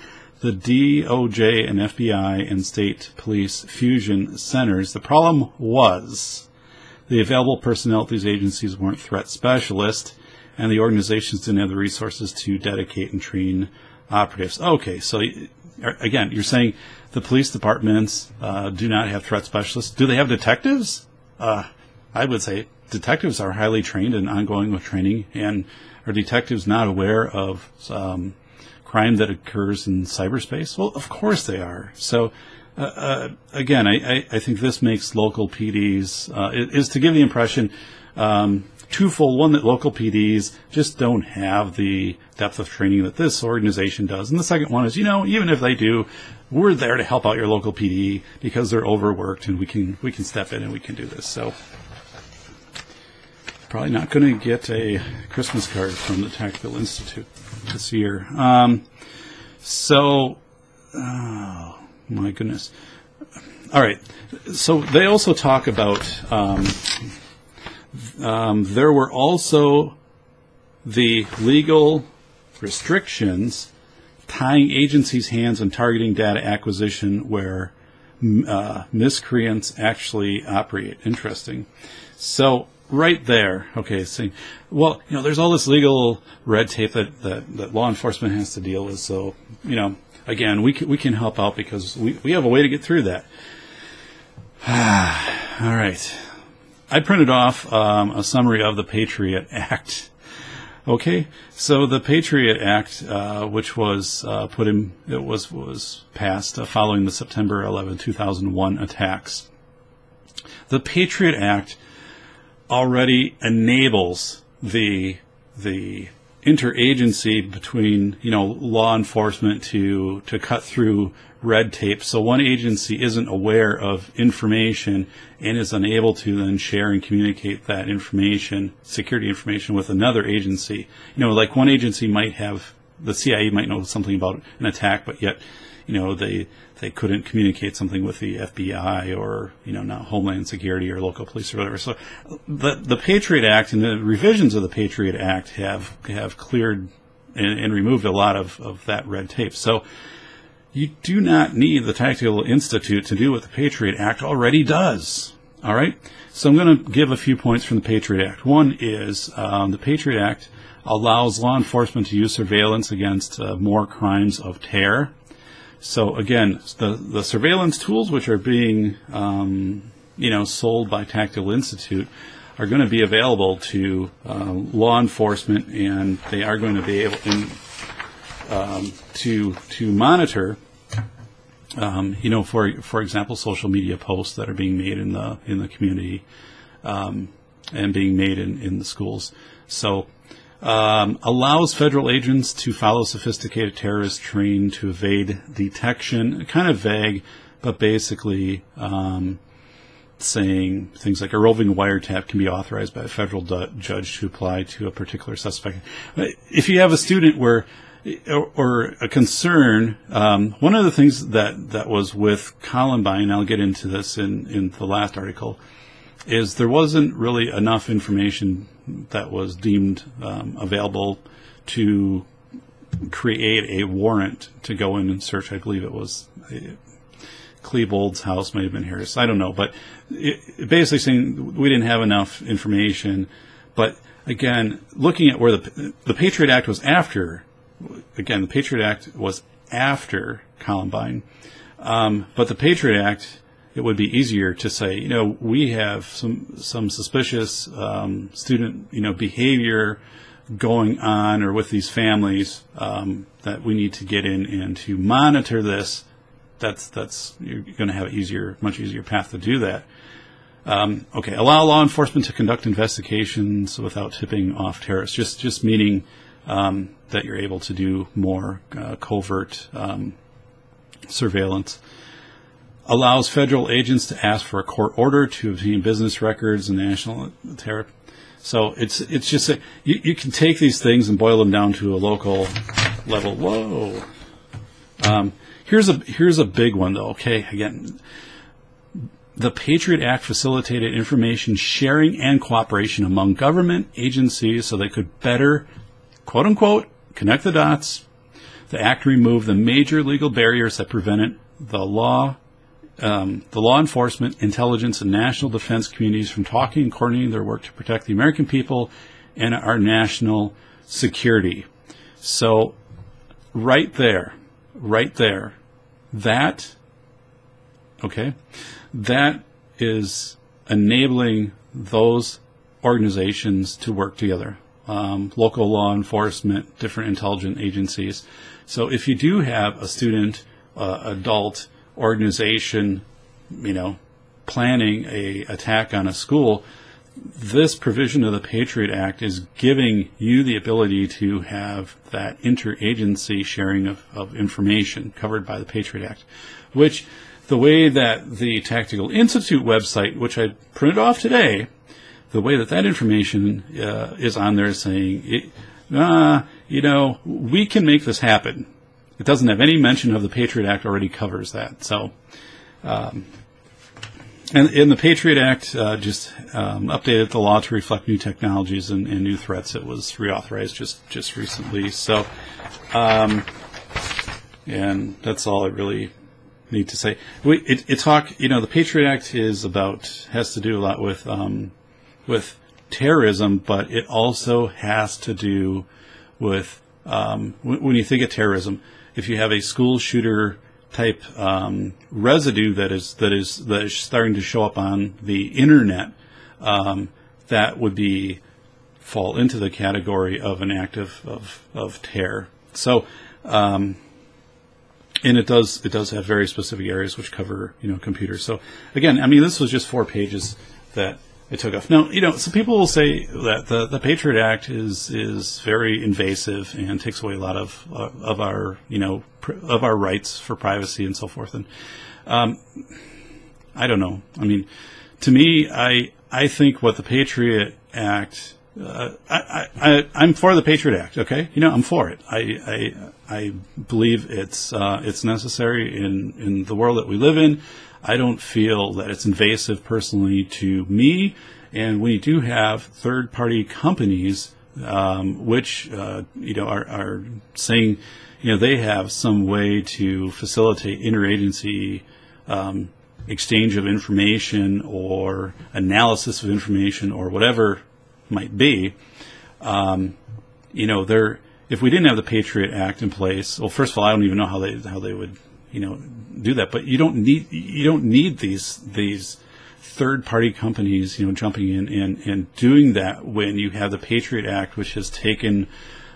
the DOJ and FBI and state police fusion centers. The problem was the available personnel at these agencies weren't threat specialists, and the organizations didn't have the resources to dedicate and train operatives. Okay, so again, you're saying the police departments uh, do not have threat specialists. Do they have detectives? Uh, I would say detectives are highly trained and ongoing with training, and are detectives not aware of um, crime that occurs in cyberspace? Well, of course they are. So, uh, uh, again, I, I, think this makes local PDs uh, is to give the impression um, twofold: one that local PDs just don't have the depth of training that this organization does, and the second one is, you know, even if they do, we're there to help out your local PD because they're overworked, and we can we can step in and we can do this. So probably not going to get a Christmas card from the Tactical Institute this year. Um, so, oh, my goodness. All right. So they also talk about um, um, there were also the legal restrictions tying agencies' hands and targeting data acquisition where uh, miscreants actually operate. Interesting. So right there, okay, so, well, you know, there's all this legal red tape that, that, that law enforcement has to deal with. So, you know, again, we can, we can help out because we, we have a way to get through that. all right. I printed off um, a summary of the Patriot Act. Okay, so the Patriot Act, uh, which was uh, put in, it was was passed uh, following the September 11, 2001 attacks. The Patriot Act already enables the the interagency between you know law enforcement to to cut through red tape. So one agency isn't aware of information and is unable to then share and communicate that information, security information with another agency. You know, like one agency might have, the CIA might know something about an attack, but yet, you know, they, they couldn't communicate something with the FBI or, you know, not Homeland Security or local police or whatever. So the, the Patriot Act and the revisions of the Patriot Act have, have cleared and, and removed a lot of, of that red tape. So, you do not need the Tactical Institute to do what the Patriot Act already does. All right? So I'm going to give a few points from the Patriot Act. One is um, the Patriot Act allows law enforcement to use surveillance against uh, more crimes of terror. So again, the, the surveillance tools which are being um, you know sold by Tactical Institute are going to be available to uh, law enforcement, and they are going to be able in, um, to to monitor um, you know, for for example, social media posts that are being made in the in the community um, and being made in, in the schools. So um, allows federal agents to follow sophisticated terrorists trained to evade detection. Kind of vague, but basically um, saying things like a roving wiretap can be authorized by a federal du- judge to apply to a particular suspect. If you have a student where or a concern. Um, one of the things that, that was with Columbine, I'll get into this in, in the last article, is there wasn't really enough information that was deemed um, available to create a warrant to go in and search. I believe it was Klebold's house, may have been Harris. I don't know, but it, basically saying we didn't have enough information. But again, looking at where the the Patriot Act was after again, the Patriot Act was after Columbine, um, but the Patriot Act, it would be easier to say, you know, we have some some suspicious um, student, you know, behavior going on or with these families um, that we need to get in and to monitor this. That's that's you're going to have an easier, much easier path to do that. Um, okay, allow law enforcement to conduct investigations without tipping off terrorists. Just just meaning um, that you're able to do more uh, covert um, surveillance. Allows federal agents to ask for a court order to obtain business records and national terror. So it's it's just a, you, you can take these things and boil them down to a local level. Whoa. Um, here's a here's a big one though. Okay, again, the Patriot Act facilitated information sharing and cooperation among government agencies so they could better quote unquote, connect the dots. The act removed the major legal barriers that prevented the law, um, the law enforcement, intelligence, and national defense communities from talking and coordinating their work to protect the American people and our national security. So, right there, right there, that, okay, that is enabling those organizations to work together um, local law enforcement, different intelligence agencies. So if you do have a student, uh, adult organization, you know, planning a attack on a school, this provision of the Patriot Act is giving you the ability to have that interagency sharing of, of information covered by the Patriot Act, which the way that the Tactical Institute website, which I printed off today, the way that that information uh, is on there saying, it, uh, you know, we can make this happen. It doesn't have any mention of the Patriot Act already covers that. So, um, and, and the Patriot Act uh, just um, updated the law to reflect new technologies and, and, new threats. It was reauthorized just just recently. So, um, and that's all I really need to say. We it, it, talk you know the Patriot Act is about has to do a lot with um, with terrorism, but it also has to do with um, when you think of terrorism. If you have a school shooter type um, residue that is that is that is starting to show up on the internet, um, that would be fall into the category of an act of of, of terror. So, um, and it does it does have very specific areas which cover you know computers. So again, I mean, this was just four pages that it took off. Now, you know, some people will say that the, the Patriot Act is is very invasive and takes away a lot of uh, of our you know pr- of our rights for privacy and so forth. And um, I don't know. I mean, to me, I I think what the Patriot Act. Uh, I, I, I'm for the Patriot Act. Okay, you know I'm for it. I I, I believe it's uh, it's necessary in in the world that we live in. I don't feel that it's invasive personally to me. And we do have third party companies, um, which, uh, you know, are, are saying, you know, they have some way to facilitate interagency um, exchange of information or analysis of information or whatever might be. Um, you know, they're, if we didn't have the Patriot Act in place, well, first of all, I don't even know how they how they would you know do that. But you don't need you don't need these these third party companies you know jumping in and and doing that when you have the Patriot Act, which has taken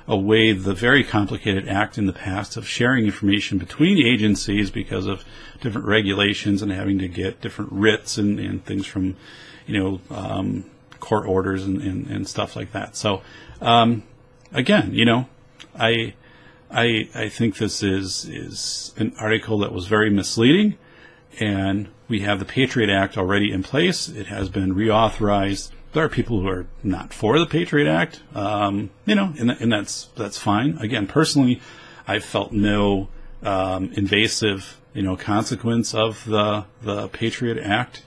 away the very complicated act in the past of sharing information between agencies because of different regulations and having to get different writs and, and things from, you know, um, court orders and, and, and, stuff like that. So, um, again, you know, I I, I think this is, is an article that was very misleading, and we have the Patriot Act already in place. It has been reauthorized. There are people who are not for the Patriot Act, um, you know, and, and, that's that's fine. Again, personally, I felt no um, invasive, you know, consequence of the the Patriot Act,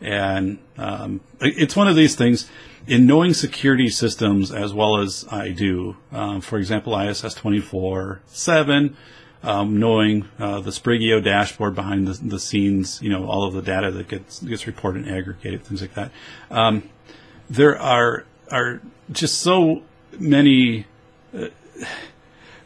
and um, it's one of these things in knowing security systems as well as I do, um, for example, ISS 24 7, um, knowing uh, the Sprigeo dashboard behind the, the, scenes, you know, all of the data that gets gets reported and aggregated, things like that. Um, there are are just so many. Uh,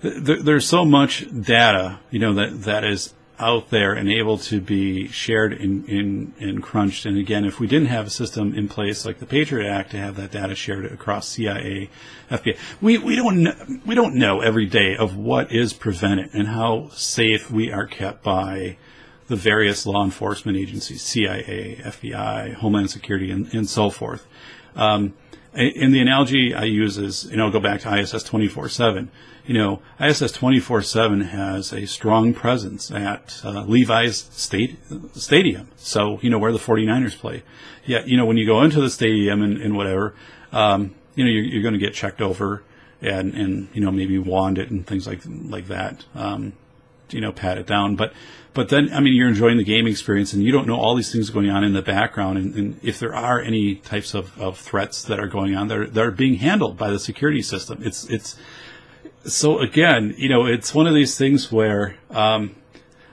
there, there's so much data, you know, that that is out there and able to be shared and, and, and crunched. And again, if we didn't have a system in place like the Patriot Act to have that data shared across CIA, FBI, we, we don't know, we don't know every day of what is prevented and how safe we are kept by the various law enforcement agencies, CIA, FBI, Homeland Security, and, and so forth. Um, and the analogy I use is, you know, go back to ISS 24 7 you know, ISS 24/7 has a strong presence at uh, Levi's State Stadium. So you know where the 49ers play. Yeah, you know when you go into the stadium and, and whatever, um, you know you're, you're going to get checked over and and you know maybe wand it and things like like that. Um, you know, pat it down, but but then I mean you're enjoying the game experience and you don't know all these things going on in the background and, and if there are any types of, of threats that are going on, they're they're being handled by the security system. It's it's so again, you know, it's one of these things where um,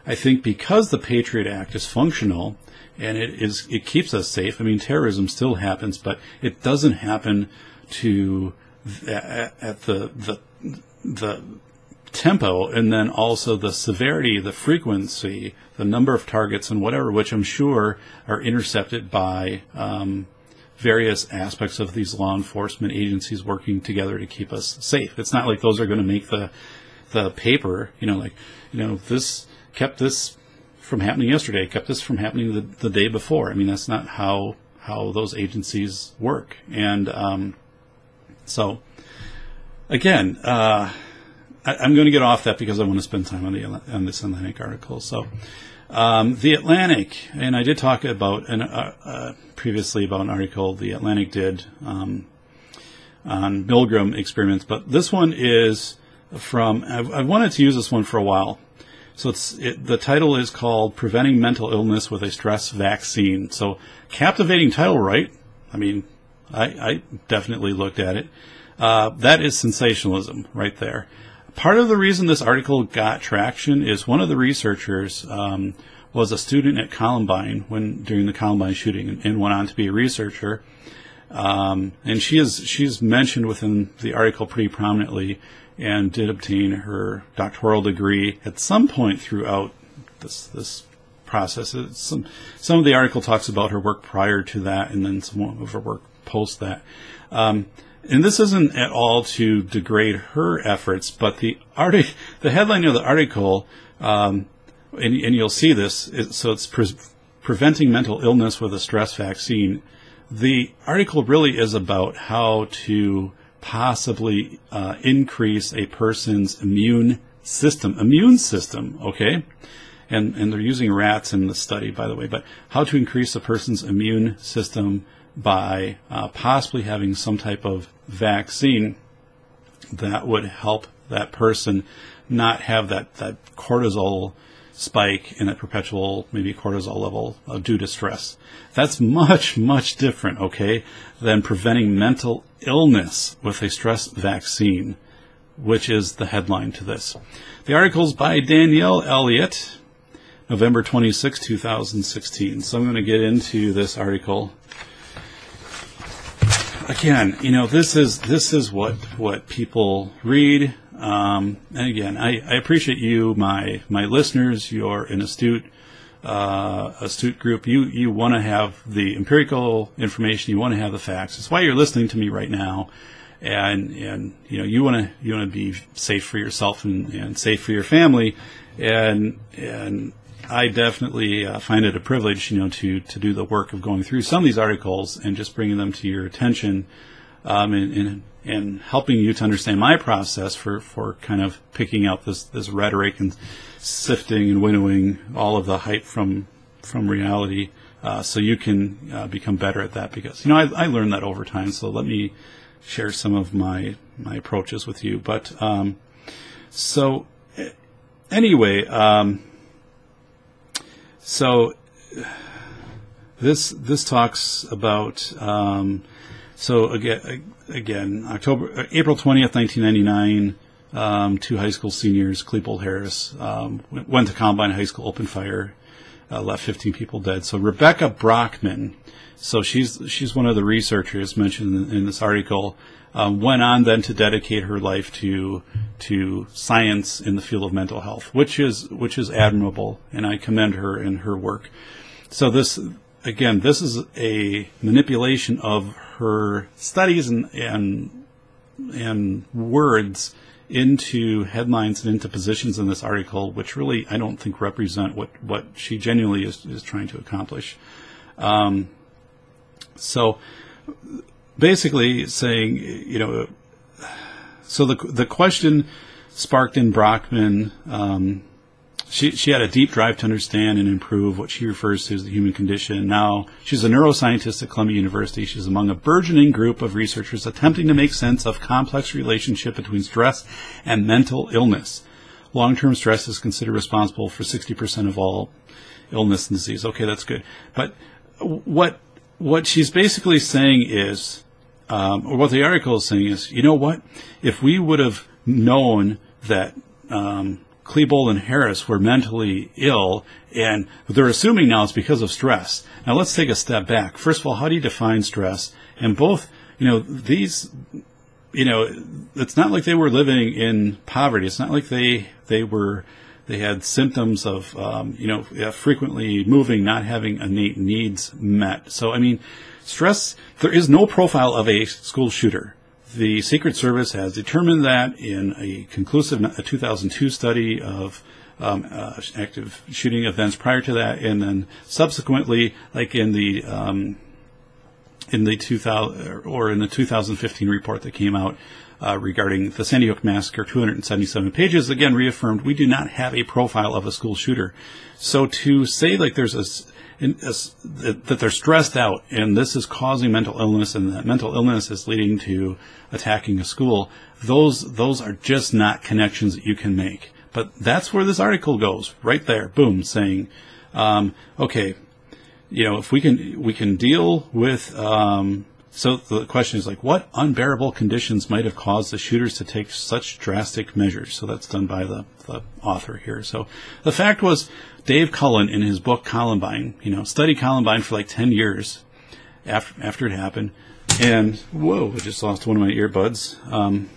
I think because the Patriot Act is functional and it is it keeps us safe. I mean, terrorism still happens, but it doesn't happen to at the the the tempo and then also the severity, the frequency, the number of targets and whatever, which I'm sure are intercepted by um, various aspects of these law enforcement agencies working together to keep us safe. It's not like those are going to make the the paper, you know, like you know this kept this from happening yesterday, kept this from happening the, the day before. I mean, that's not how how those agencies work. And um, so, again, uh, I, am going to get off that because I want to spend time on the on this Atlantic article. So. Um, the Atlantic, and I did talk about an, uh, uh, previously about an article the Atlantic did um, on Milgram experiments, but this one is from. I've, I've, wanted to use this one for a while. So it's it, the title is called "Preventing Mental Illness with a Stress Vaccine." So captivating title, right? I mean, I, I definitely looked at it. Uh, that is sensationalism right there. Part of the reason this article got traction is one of the researchers um, was a student at Columbine when during the Columbine shooting, and, and went on to be a researcher. Um, and she is she's mentioned within the article pretty prominently, and did obtain her doctoral degree at some point throughout this this process. It's some some of the article talks about her work prior to that, and then some of her work post that. Um, and this isn't at all to degrade her efforts, but the artic- the headline of the article, um, and, and, you'll see this. Is, so it's pre- preventing mental illness with a stress vaccine. The article really is about how to possibly uh, increase a person's immune system. Immune system, okay? And, and they're using rats in the study, by the way, but how to increase a person's immune system by uh, possibly having some type of vaccine that would help that person not have that, that cortisol spike in a perpetual maybe cortisol level uh, due to stress. That's much, much different, okay, than preventing mental illness with a stress vaccine, which is the headline to this. The article is by Danielle Elliott, November 26, 2016. So I'm going to get into this article again, you know, this is this is what what people read. Um, and again, I, I appreciate you, my my listeners. You're an astute uh, astute group. You you want to have the empirical information. You want to have the facts. It's why you're listening to me right now. And and you know you want to you want to be safe for yourself and, and safe for your family. And and I definitely uh, find it a privilege, you know, to to do the work of going through some of these articles and just bringing them to your attention, um, and, and, and helping you to understand my process for, for kind of picking out this this rhetoric and sifting and winnowing all of the hype from from reality, uh, so you can uh, become better at that. Because you know, I, I learned that over time. So let me share some of my my approaches with you. But um, so anyway. Um, so this this talks about um, so again again October uh, April twentieth nineteen ninety nine. Um, two high school seniors, Klebold Harris, um, went to Columbine High School, open fire, uh, left 15 people dead. So Rebecca Brachman, so she's she's one of the researchers mentioned in, in this article um, went on then to dedicate her life to to science in the field of mental health, which is which is admirable, and I commend her in her work. So this again, this is a manipulation of her studies and and and words into headlines and into positions in this article, which really I don't think represent what what she genuinely is is trying to accomplish. Um, so basically saying, you know, so the the question sparked in Brachman. Um, she she had a deep drive to understand and improve what she refers to as the human condition. Now she's a neuroscientist at Columbia University. She's among a burgeoning group of researchers attempting to make sense of complex relationship between stress and mental illness. Long-term stress is considered responsible for 60% of all illness and disease. Okay, that's good. But what what she's basically saying is, um, or what the article is saying is, you know what? If we would have known that um, Klebold and Harris were mentally ill, and they're assuming now it's because of stress. Now let's take a step back. First of all, how do you define stress? And both, you know, these, you know, it's not like they were living in poverty. It's not like they they were they had symptoms of, um, you know, frequently moving, not having innate needs met. So, I mean, stress, there is no profile of a school shooter. The Secret Service has determined that in a conclusive a 2002 study of um, uh, active shooting events prior to that, and then subsequently, like in the um, in the 2000 or in the 2015 report that came out uh, regarding the Sandy Hook massacre, 277 pages, again reaffirmed we do not have a profile of a school shooter. So to say like there's a, a, that they're stressed out and this is causing mental illness and that mental illness is leading to attacking a school, those those are just not connections that you can make. But that's where this article goes, right there, boom, saying, um, okay, you know, if we can we can deal with. Um, so the question is like, what unbearable conditions might have caused the shooters to take such drastic measures? So that's done by the, the author here. So the fact was, Dave Cullen in his book Columbine, you know, studied Columbine for like ten years after after it happened, and whoa, I just lost one of my earbuds. Um,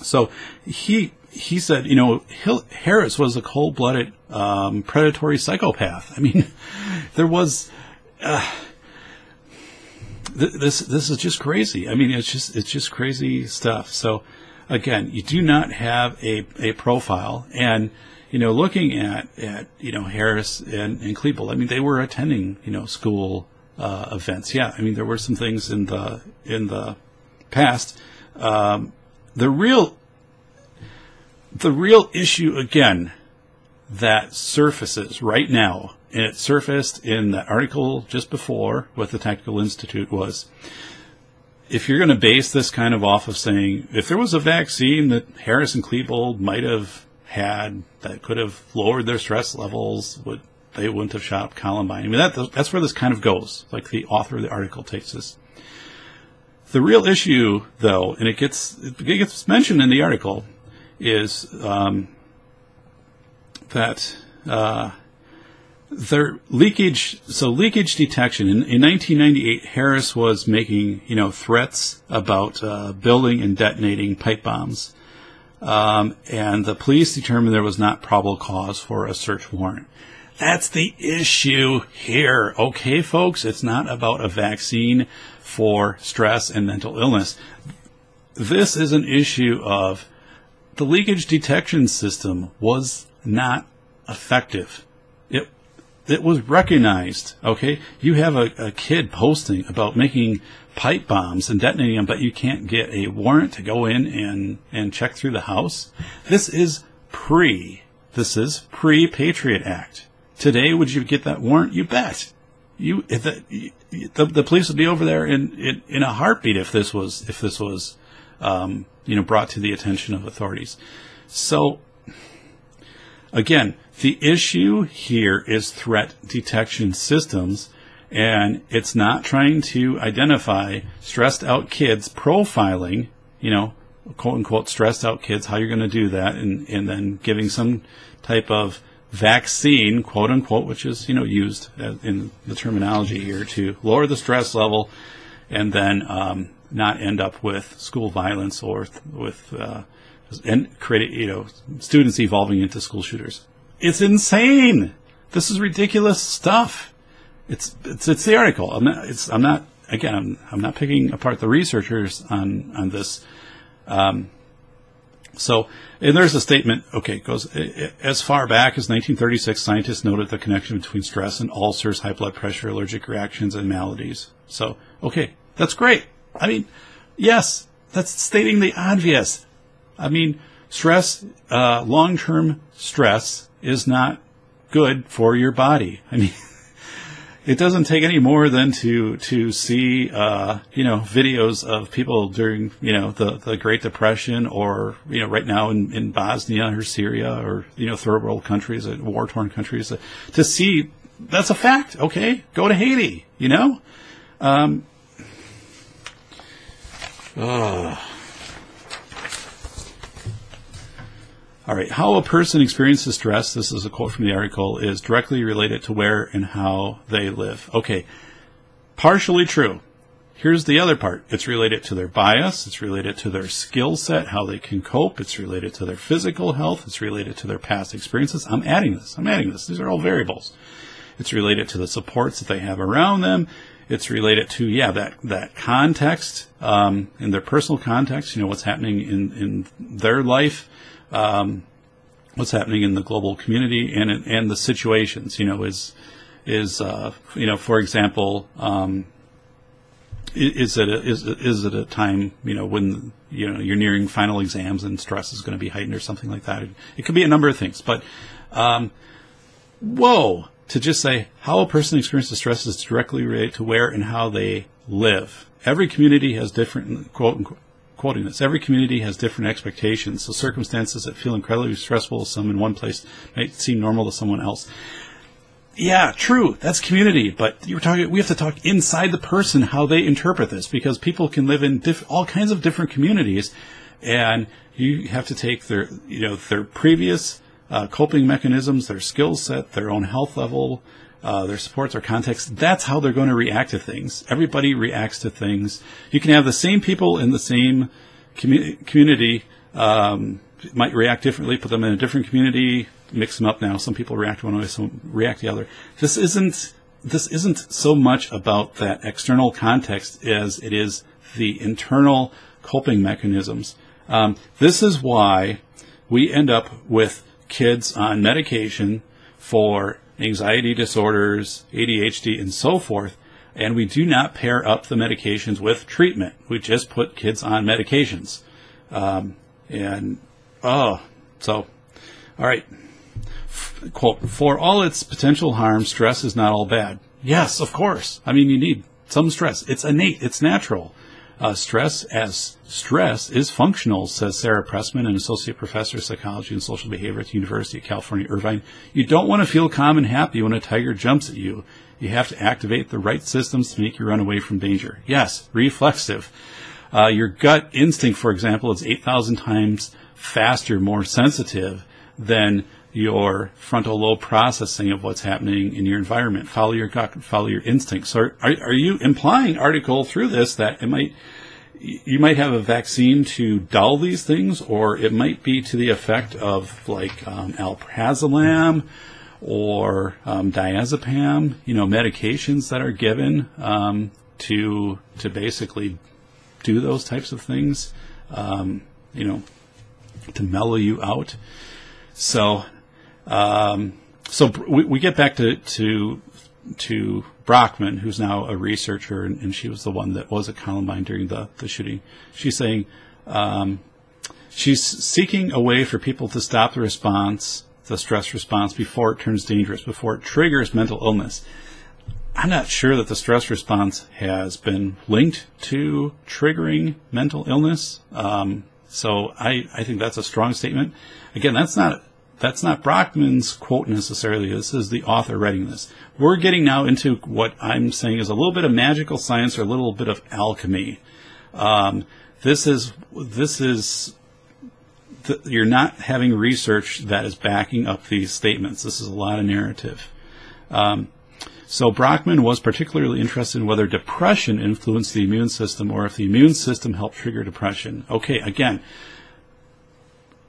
so he he said, you know, Harris was a cold blooded um, predatory psychopath. I mean, there was. Uh, th- this this is just crazy. I mean, it's just it's just crazy stuff. So, again, you do not have a, a profile, and you know, looking at at you know Harris and, and Klebold, I mean, they were attending you know school uh, events. Yeah, I mean, there were some things in the in the past. Um, the real the real issue again that surfaces right now, and it surfaced in the article just before with the Tactical Institute, was if you're going to base this kind of off of saying if there was a vaccine that Harris and Klebold might have had that could have lowered their stress levels, would they wouldn't have shot Columbine. I mean that that's where this kind of goes. Like the author of the article takes this. The real issue, though, and it gets it gets mentioned in the article, is um, that uh, their leakage. So leakage detection in, in 1998, Harris was making you know threats about uh, building and detonating pipe bombs, um, and the police determined there was not probable cause for a search warrant. That's the issue here, okay, folks? It's not about a vaccine for stress and mental illness. This is an issue of the leakage detection system was not effective. It it was recognized. Okay, you have a, a kid posting about making pipe bombs and detonating them, but you can't get a warrant to go in and and check through the house. This is pre. This is pre Patriot Act. Today, would you get that warrant? You bet. You the, the, the police would be over there in, in, in a heartbeat if this was if this was um, you know, brought to the attention of authorities. So, again, the issue here is threat detection systems, and it's not trying to identify stressed out kids profiling, you know, quote unquote stressed out kids, how you're going to do that, and, and then giving some type of vaccine, quote unquote, which is, you know, used in the terminology here to lower the stress level and then um, not end up with school violence or with uh, and create you know students evolving into school shooters. It's insane. This is ridiculous stuff. It's it's it's the article. I'm not. It's I'm not. Again, I'm I'm not picking apart the researchers on on this. Um, so, and there's a statement, okay, it goes as far back as 1936, scientists noted the connection between stress and ulcers, high blood pressure, allergic reactions, and maladies. So, okay, that's great. I mean, yes, that's stating the obvious. I mean, stress, uh, long term stress is not good for your body. I mean, it doesn't take any more than to to see uh, you know videos of people during you know the, the Great Depression or you know right now in, in Bosnia or Syria or you know third world countries, uh, war torn countries, uh, to see that's a fact. Okay, go to Haiti. You know, um, Ugh. All right. How a person experiences stress, this is a quote from the article, is directly related to where and how they live. Okay. Partially true. Here's the other part. It's related to their bias. It's related to their skill set, how they can cope. It's related to their physical health. It's related to their past experiences. I'm adding this. I'm adding this. These are all variables. It's related to the supports that they have around them. It's related to yeah that that context um, in their personal context. You know what's happening in in their life, um, what's happening in the global community, and and the situations. You know is is uh, you know for example. Um, is it a, is is it a time you know when you know you're nearing final exams and stress is going to be heightened or something like that? It could be a number of things, but um, whoa, to just say how a person experiences stress is directly related to where and how they live. Every community has different quote unquote, quoting this. Every community has different expectations, so circumstances that feel incredibly stressful to some in one place might seem normal to someone else. Yeah, true. That's community, but you're talking. We have to talk inside the person how they interpret this because people can live in diff, all kinds of different communities, and you have to take their, you know, their previous uh, coping mechanisms, their skill set, their own health level, uh, their supports, their context. That's how they're going to react to things. Everybody reacts to things. You can have the same people in the same commu- community um, might react differently. Put them in a different community, mix them up. Now, some people react one way, some react the other. This isn't this isn't so much about that external context as it is the internal coping mechanisms. Um, this is why we end up with kids on medication for anxiety disorders, ADHD, and so forth, and we do not pair up the medications with treatment. We just put kids on medications. Um, and, oh, so, all right. F- quote, for all its potential harm, stress is not all bad. Yes, of course. I mean, you need some stress. It's innate. It's natural. Uh, stress as stress is functional, says Sarah Pressman, an associate professor of psychology and social behavior at the University of California, Irvine. You don't want to feel calm and happy when a tiger jumps at you. You have to activate the right systems to make you run away from danger. Yes, reflexive. Uh, your gut instinct, for example, is 8,000 times faster, more sensitive than your frontal lobe processing of what's happening in your environment. Follow your gut, follow your instincts. So are, are you implying, article, through this that it might, you might have a vaccine to dull these things, or it might be to the effect of like um, alprazolam or um, diazepam, you know, medications that are given um, to to basically do those types of things, um, you know, to mellow you out. So um, so we, we, get back to to to Brachman, who's now a researcher, and, and, she was the one that was at Columbine during the, the shooting. She's saying um, she's seeking a way for people to stop the response, the stress response, before it turns dangerous, before it triggers mental illness. I'm not sure that the stress response has been linked to triggering mental illness. Um, so I, I think that's a strong statement. Again, that's not that's not Brachman's quote necessarily. This is the author writing this. We're getting now into what I'm saying is a little bit of magical science or a little bit of alchemy. Um, this is this is th- you're not having research that is backing up these statements. This is a lot of narrative. Um, so Brockman was particularly interested in whether depression influenced the immune system or if the immune system helped trigger depression. Okay, again,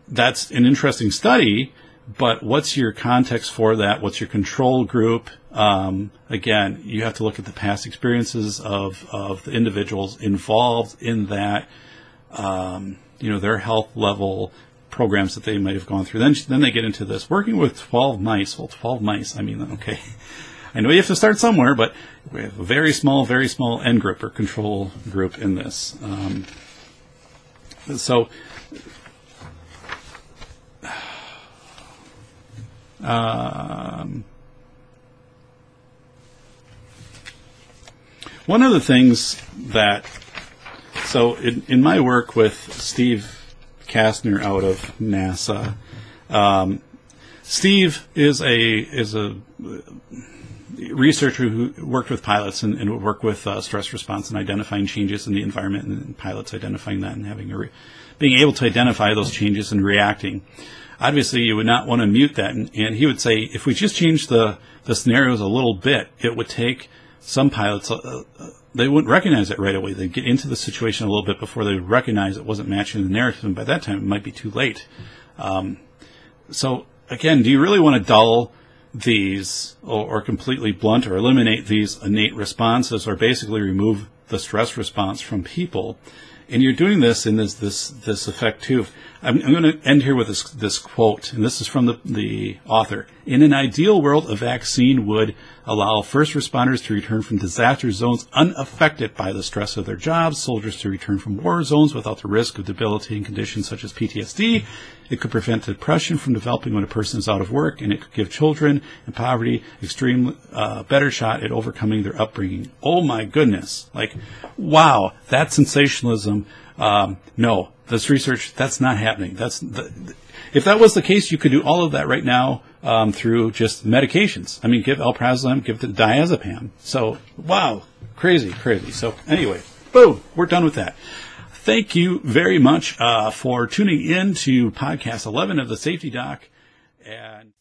that's an interesting study, but what's your context for that? What's your control group? Um, again, you have to look at the past experiences of, of the individuals involved in that, um, you know, their health level programs that they might have gone through. Then, then they get into this working with 12 mice. Well, 12 mice, I mean, okay. I know you have to start somewhere, but we have a very small, very small end group or control group in this. Um, so Um, one of the things that, so in, in my work with Steve Casner out of NASA, um, Steve is a is a researcher who worked with pilots and, and worked with uh, stress response and identifying changes in the environment and pilots identifying that and having a re- being able to identify those changes and reacting obviously you would not want to mute that. And, and he would say, if we just change the, the scenarios a little bit, it would take some pilots, uh, uh, they wouldn't recognize it right away. They'd get into the situation a little bit before they recognize it wasn't matching the narrative. And by that time, it might be too late. Um, so again, do you really want to dull these or, or completely blunt or eliminate these innate responses or basically remove the stress response from people? And you're doing this in this this this effect too. I'm, I'm going to end here with this this quote, and this is from the the author. In an ideal world, a vaccine would allow first responders to return from disaster zones unaffected by the stress of their jobs, soldiers to return from war zones without the risk of debilitating conditions such as PTSD. It could prevent depression from developing when a person is out of work, and it could give children in poverty extreme uh, better shot at overcoming their upbringing. Oh my goodness! Like, wow, that sensationalism. Um, no, this research that's not happening. That's the, if that was the case, you could do all of that right now um, through just medications. I mean, give alprazolam, give the diazepam. So wow, crazy, crazy. So anyway, boom, we're done with that. Thank you very much uh, for tuning in to podcast 11 of the Safety Doc. And